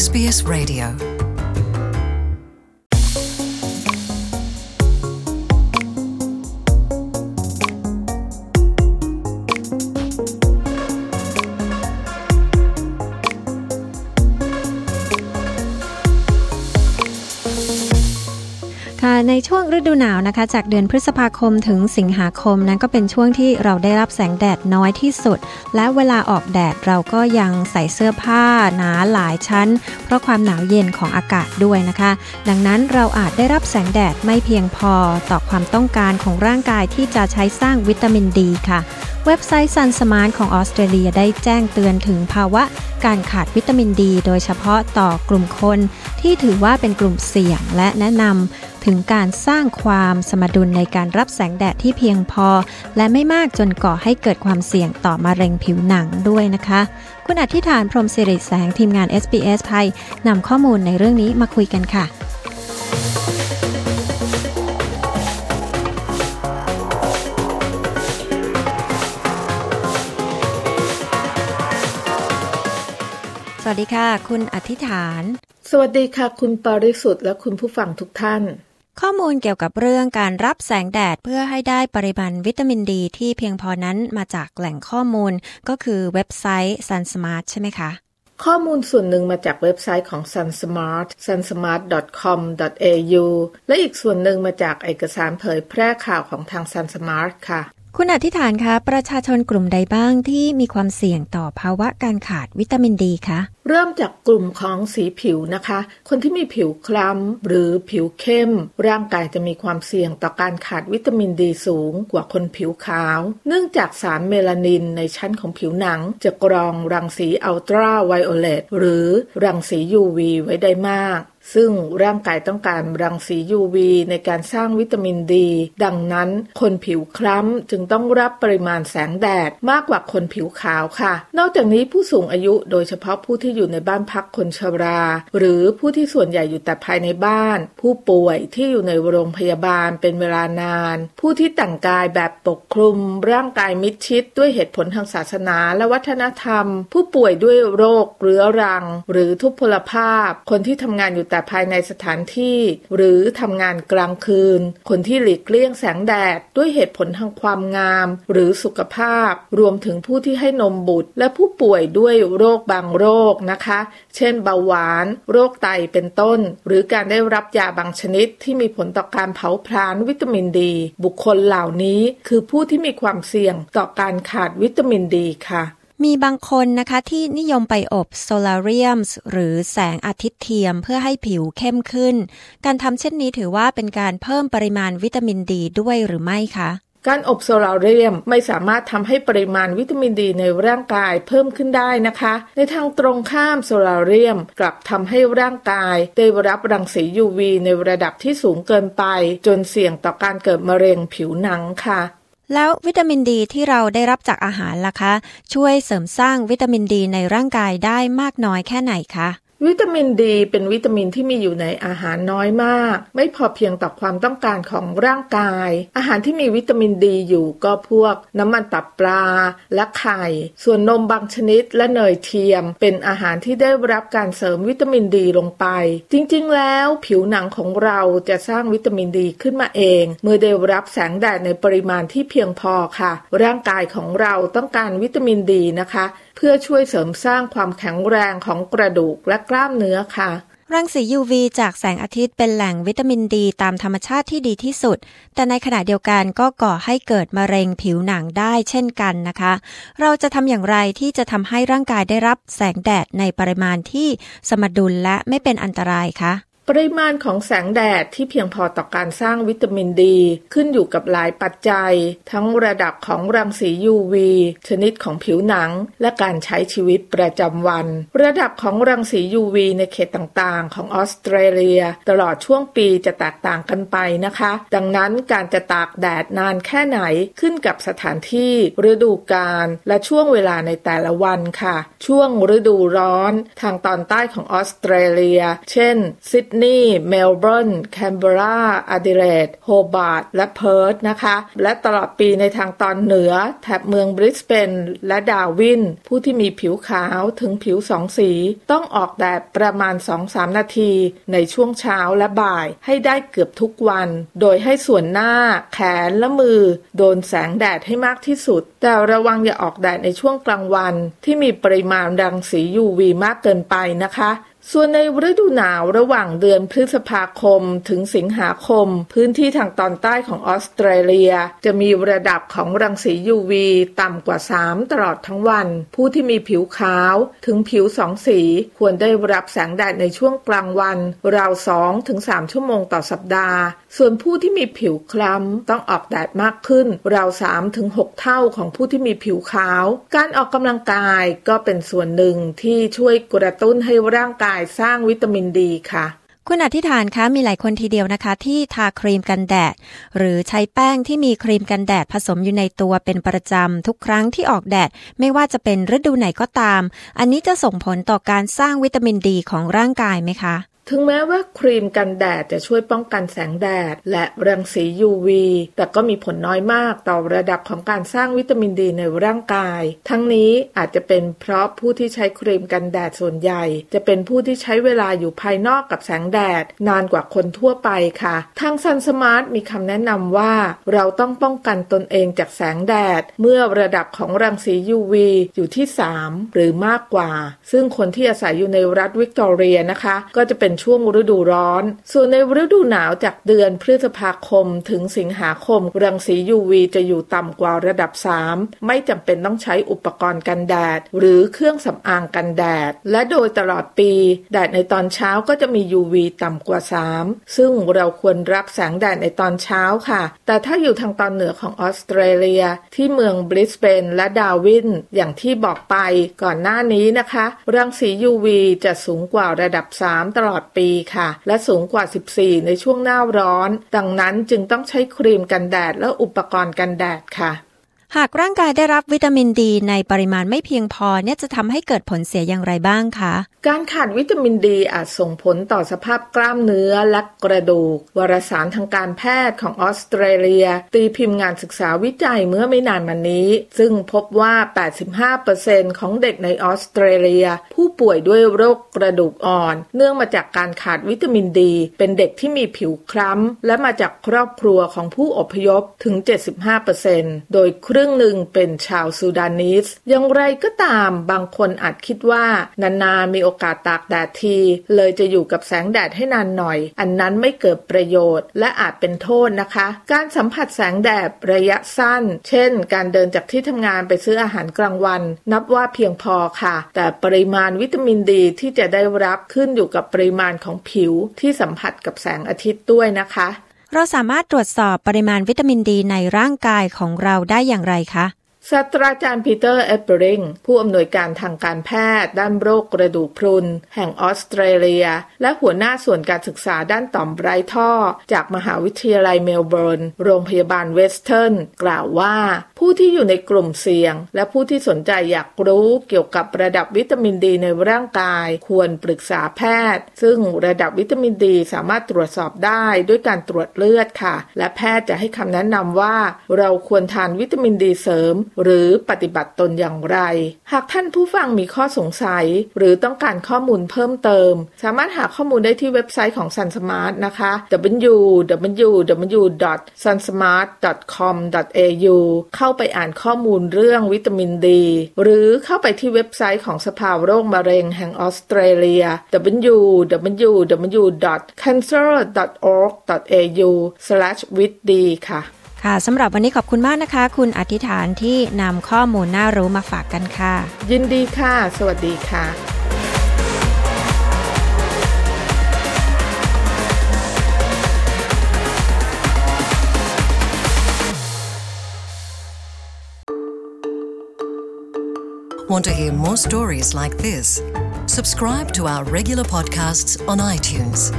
SBS Radio ค่ะในช่วงฤดูหนาวนะคะ จากเดือนพฤษภาคมถึงสิงหาคมนั้นก็เป็นช่วงที่เราได้รับแสงแดดน้อยที่สุด และเวลาออกแดดเราก็ยังใส่เสื้อผ้าหนาหลายชั้น เพราะความหนาวเย็นของอากาศด้วยนะคะ ดังนั้นเราอาจได้รับแสงแดดไม่เพียงพอต่อความต้องการของร่างกายที่จะใช้สร้างวิตามินดีค่ะเว็บไซต์ Sun Smart ของออสเตรเลียได้แจ้งเตือนถึงภาวะการขาดวิตามินดี โดยเฉพาะต่อกลุ่มคนที่ถือว่าเป็นกลุ่มเสี่ยงและแนะนำ ถึงการสร้างความสมดุลในการรับแสงแดดที่เพียงพอ และไม่มากจนก่อให้เกิดความเสี่ยงต่อมะเร็งผิวหนังด้วยนะคะ คุณอธิษฐานพรหมสิริแสงทีมงาน SBS ไทยนำข้อมูลในเรื่องนี้มาคุยกันค่ะสวัสดีค่ะ คุณอธิษฐาน สวัสดีค่ะ คุณปริสุทธิ์และคุณผู้ฟังทุกท่าน ข้อมูลเกี่ยวกับเรื่องการรับแสงแดดเพื่อให้ได้ปริมาณวิตามินดีที่เพียงพอนั้นมาจากแหล่งข้อมูลก็คือเว็บไซต์ SunSmart ใช่ไหมคะ ข้อมูลส่วนหนึ่งมาจากเว็บไซต์ของ SunSmart sunsmart.com.au และอีกส่วนหนึ่งมาจากเอกสารเผยแพร่ข่าวของทาง SunSmart ค่ะ คุณอธิษฐานคะประชาชนกลุ่มใดบ้างที่มีความเสี่ยงต่อภาวะการขาดวิตามินดีคะเริ่มจากกลุ่มของสีผิวนะคะ คนที่มีผิวคล้ำหรือผิวเข้ม ร่างกายจะมีความเสี่ยงต่อการขาดวิตามินดีสูงกว่าคนผิวขาว เนื่องจากสารเมลานินในชั้นของผิวหนัง จะกรองรังสีอัลตราไวโอเลตหรือรังสี UV ไว้ได้มาก ซึ่งร่างกายต้องการรังสี UV ในการสร้างวิตามินดี ดังนั้นคนผิวคล้ำจึงต้องรับปริมาณแสงแดดมากกว่าคนผิวขาวค่ะ นอกจากนี้ผู้สูงอายุโดยเฉพาะผู้ที่อยู่ในบ้านพักคนชรา หรือผู้ที่ส่วนใหญ่อยู่แต่ภายในบ้าน ผู้ป่วยที่อยู่ในโรงพยาบาลเป็นเวลานาน ผู้ที่แต่งกายแบบปกคลุม ร่างกายมิดชิด ด้วยเหตุผลทางศาสนาและวัฒนธรรม ผู้ป่วยด้วยโรคเรื้อรัง หรือทุพพลภาพ คนที่ทำงานอยู่แต่ภายในสถานที่ หรือทำงานกลางคืน คนที่หลีกเลี่ยงแสงแดดด้วยเหตุผลทางความงาม หรือสุขภาพ รวมถึงผู้ที่ให้นมบุตร และผู้ป่วยด้วยโรคบางโรคนะคะ เช่นเบาหวาน โรคไตเป็นต้น หรือการได้รับยาบางชนิดที่มีผลต่อการเผาผลาญวิตามินดี บุคคลเหล่านี้คือผู้ที่มีความเสี่ยงต่อการขาดวิตามินดีค่ะ มีบางคนนะคะที่นิยมไปอบโซลาเรียมหรือแสงอาทิตย์เทียมเพื่อให้ผิวเข้มขึ้น การทำเช่นนี้ถือว่าเป็นการเพิ่มปริมาณวิตามินดีด้วยหรือไม่คะการอบโซลาเรียมไม่สามารถทำให้ปริมาณวิตามินดีในร่างกายเพิ่มขึ้นได้นะคะ ในทางตรงข้ามโซลาเรียมกลับทำให้ร่างกายได้รับรังสี UV ในระดับที่สูงเกินไป จนเสี่ยงต่อการเกิดมะเร็งผิวหนังค่ะ แล้ววิตามินดีที่เราได้รับจากอาหารล่ะคะ ช่วยเสริมสร้างวิตามินดีในร่างกายได้มากน้อยแค่ไหนคะ วิตามินดีเป็นวิตามินที่มีอยู่ในอาหารน้อยมาก ไม่พอเพียงต่อความต้องการของร่างกาย อาหารที่มีวิตามินดีอยู่ก็พวกน้ำมันตับปลาและไข่ ส่วนนมบางชนิดและเนยเทียม เป็นอาหารที่ได้รับการเสริมวิตามินดีลงไป จริงๆ แล้วผิวหนังของเราจะสร้างวิตามินดีขึ้นมาเอง เมื่อได้รับแสงแดดในปริมาณที่เพียงพอค่ะ ร่างกายของเราต้องการวิตามินดีนะคะ พื่อช่วยเสริมสร้างความแข็งแรงของกระดูกและกล้ามเนื้อค่ะ รังสี UV จากแสงอาทิตย์เป็นแหล่งวิตามินดีตามธรรมชาติที่ดีที่สุด แต่ในขณะเดียวกันก็ก่อให้เกิดมะเร็งผิวหนังได้เช่นกันนะคะ เราจะทำอย่างไรที่จะทำให้ร่างกายได้รับแสงแดดในปริมาณที่สมดุลและไม่เป็นอันตรายคะ ปริมาณของแสงแดดที่เพียงพอต่อการสร้างวิตามินดี ขึ้นอยู่กับหลายปัจจัย ทั้งระดับของรังสี UV ชนิดของผิวหนัง และการใช้ชีวิตประจำวัน ระดับของรังสี UV ในเขตต่างๆ ของออสเตรเลีย ตลอดช่วงปีจะแตกต่างกันไปนะคะ ดังนั้นการจะตากแดดนานแค่ไหนขึ้นกับสถานที่ ฤดูกาลและช่วงเวลาในแต่ละวันค่ะ ช่วงฤดูร้อน ทางตอนใต้ของออสเตรเลีย เช่นซิดนีย์ เมลเบิร์น แคนเบราอดิเลดโฮบาร์ตและเพิร์ธนะคะ และตลอดปีในทางตอนเหนือ แถบเมืองบริสเบนและดาร์วิน ผู้ที่มีผิวขาวถึงผิวสองสี ต้องออกแดดประมาณ 2-3 นาที ในช่วงเช้าและบ่ายให้ได้เกือบทุกวัน โดยให้ส่วนหน้า แขนและมือ โดนแสงแดดให้มากที่สุด แต่ระวังอย่าออกแดดในช่วงกลางวัน ที่มีปริมาณรังสี UV มากเกินไปนะคะ ส่วนในฤดูหนาวระหว่างเดือนพฤษภาคมถึงสิงหาคม พื้นที่ทางตอนใต้ของออสเตรเลีย จะมีระดับของรังสี UV ต่ำกว่า 3 ตลอดทั้งวัน ผู้ที่มีผิวขาวถึงผิวสองสี ควรได้รับแสงแดดในช่วงกลางวัน ราว2ถึง3ชั่วโมงต่อสัปดาห์ ส่วนผู้ที่มีผิวคล้ำต้องออกแดดมากขึ้น ราว3ถึง6เท่าของผู้ที่มีผิวขาว การออกกำลังกายก็เป็นส่วนหนึ่งที่ช่วยกระตุ้นให้ร่างกายสร้างวิตามินดีค่ะคุณอธิษฐานคะมีหลายคนทีเดียวนะคะ ที่ทาครีมกันแดด หรือใช้แป้งที่มีครีมกันแดดผสมอยู่ในตัวเป็นประจำ ทุกครั้งที่ออกแดด ไม่ว่าจะเป็นฤดูไหนก็ตาม อันนี้จะส่งผลต่อการสร้างวิตามินดีของร่างกายไหมคะ ถึงแม้ว่าครีมกันแดดจะช่วยป้องกันแสงแดด และรังสี UV แต่ก็มีผลน้อยมากต่อระดับของการสร้างวิตามินดีในร่างกาย ทั้งนี้อาจจะเป็นเพราะผู้ที่ใช้ครีมกันแดดส่วนใหญ่ จะเป็นผู้ที่ใช้เวลาอยู่ภายนอกกับแสงแดด นานกว่าคนทั่วไปค่ะ ทาง SunSmart มีคำแนะนำว่า เราต้องป้องกันตนเองจากแสงแดด เมื่อระดับของรังสี UV อยู่ที่ 3 หรือมากกว่า ซึ่งคนที่อาศัยอยู่ในรัฐวิกตอเรียนะคะ ก็จะเป็นช่วงฤดูร้อน ส่วนในฤดูหนาวจากเดือนพฤษภาคมถึงสิงหาคม รังสี UV จะอยู่ต่ำกว่าระดับ 3 ไม่จำเป็นต้องใช้อุปกรณ์กันแดด หรือเครื่องสำอางกันแดด และโดยตลอดปี แดดในตอนเช้าก็จะมี UV ต่ำกว่า 3 ซึ่งเราควรรับแสงแดดในตอนเช้าค่ะ แต่ถ้าอยู่ทางตอนเหนือของออสเตรเลีย ที่เมืองบริสเบนและดาวิน อย่างที่บอกไปก่อนหน้านี้นะคะ รังสี UV จะสูงกว่าระดับ 3 ตลอดปีค่ะ และสูงกว่า 14 ในช่วงหน้าร้อน ดังนั้นจึงต้องใช้ครีมกันแดดและอุปกรณ์กันแดดค่ะหากร่างกายได้รับวิตามินดีในปริมาณไม่เพียงพอเนี่ยจะทำให้เกิดผลเสียอย่างไรบ้างคะ การขาดวิตามินดีอาจส่งผลต่อสภาพกล้ามเนื้อและกระดูก วารสารทางการแพทย์ของออสเตรเลีย ตีพิมพ์งานศึกษาวิจัยเมื่อไม่นานมานี้ ซึ่งพบว่า 85%ของเด็กในออสเตรเลีย ผู้ ป่วยด้วยโรคกระดูกอ่อน เนื่องมาจากการขาดวิตามินดี เป็นเด็กที่มีผิวคล้ำ และมาจากครอบครัวของผู้อพยพถึง 75%โดยครึ่งหนึ่งเป็นชาวซูดานิสอย่างไรก็ตามบางคนอาจคิดว่า นานๆมีโอกาสตากแดดที เลยจะอยู่กับแสงแดดให้นานหน่อย อันนั้นไม่เกิดประโยชน์ และอาจเป็นโทษนะคะ การสัมผัสแสงแดดระยะสั้น เช่น การเดินจากที่ทำงานไปซื้ออาหารกลางวัน นับว่าเพียงพอค่ะ แต่ปริมาณวิตามินดีที่จะได้รับขึ้นอยู่กับปริมาณของผิวที่สัมผัสกับแสงอาทิตย์ด้วยนะคะ เราสามารถตรวจสอบปริมาณวิตามินดีในร่างกายของเราได้อย่างไรคะ ศาสตราจารย์ปีเตอร์เอเปริงผู้อำนวยการทางการแพทย์ ด้านโรคกระดูกพรุน แห่งออสเตรเลีย และหัวหน้าส่วนการศึกษาด้านต่อมไร้ท่อ จากมหาวิทยาลัยเมลเบิร์น โรงพยาบาลเวสเทิร์น กล่าวว่า ผู้ที่อยู่ในกลุ่มเสี่ยง และผู้ที่สนใจอยากรู้เกี่ยวกับระดับวิตามินดีในร่างกาย ควรปรึกษาแพทย์ ซึ่งระดับวิตามินดีสามารถตรวจสอบได้ด้วยการตรวจเลือดค่ะ และแพทย์จะให้คำแนะนำว่า เราควรทานวิตามินดีเสริมหรือปฏิบัติตนอย่างไร หากท่านผู้ฟังมีข้อสงสัย หรือต้องการข้อมูลเพิ่มเติม สามารถหาข้อมูลได้ที่เว็บไซต์ของ Sun Smart นะคะ www.sunsmart.com.au เข้าไปอ่านข้อมูลเรื่องวิตามินดี หรือเข้าไปที่เว็บไซต์ของสภาโรคมะเร็งแห่งออสเตรเลีย www.cancer.org.au/with ค่ะ ค่ะสำหรับวันนี้ขอบคุณมากนะคะ คุณอธิษฐานที่นำข้อมูลน่ารู้มาฝากกันค่ะ ยินดีค่ะ สวัสดีค่ะ Want to hear more stories like this? Subscribe to our regular podcasts on iTunes.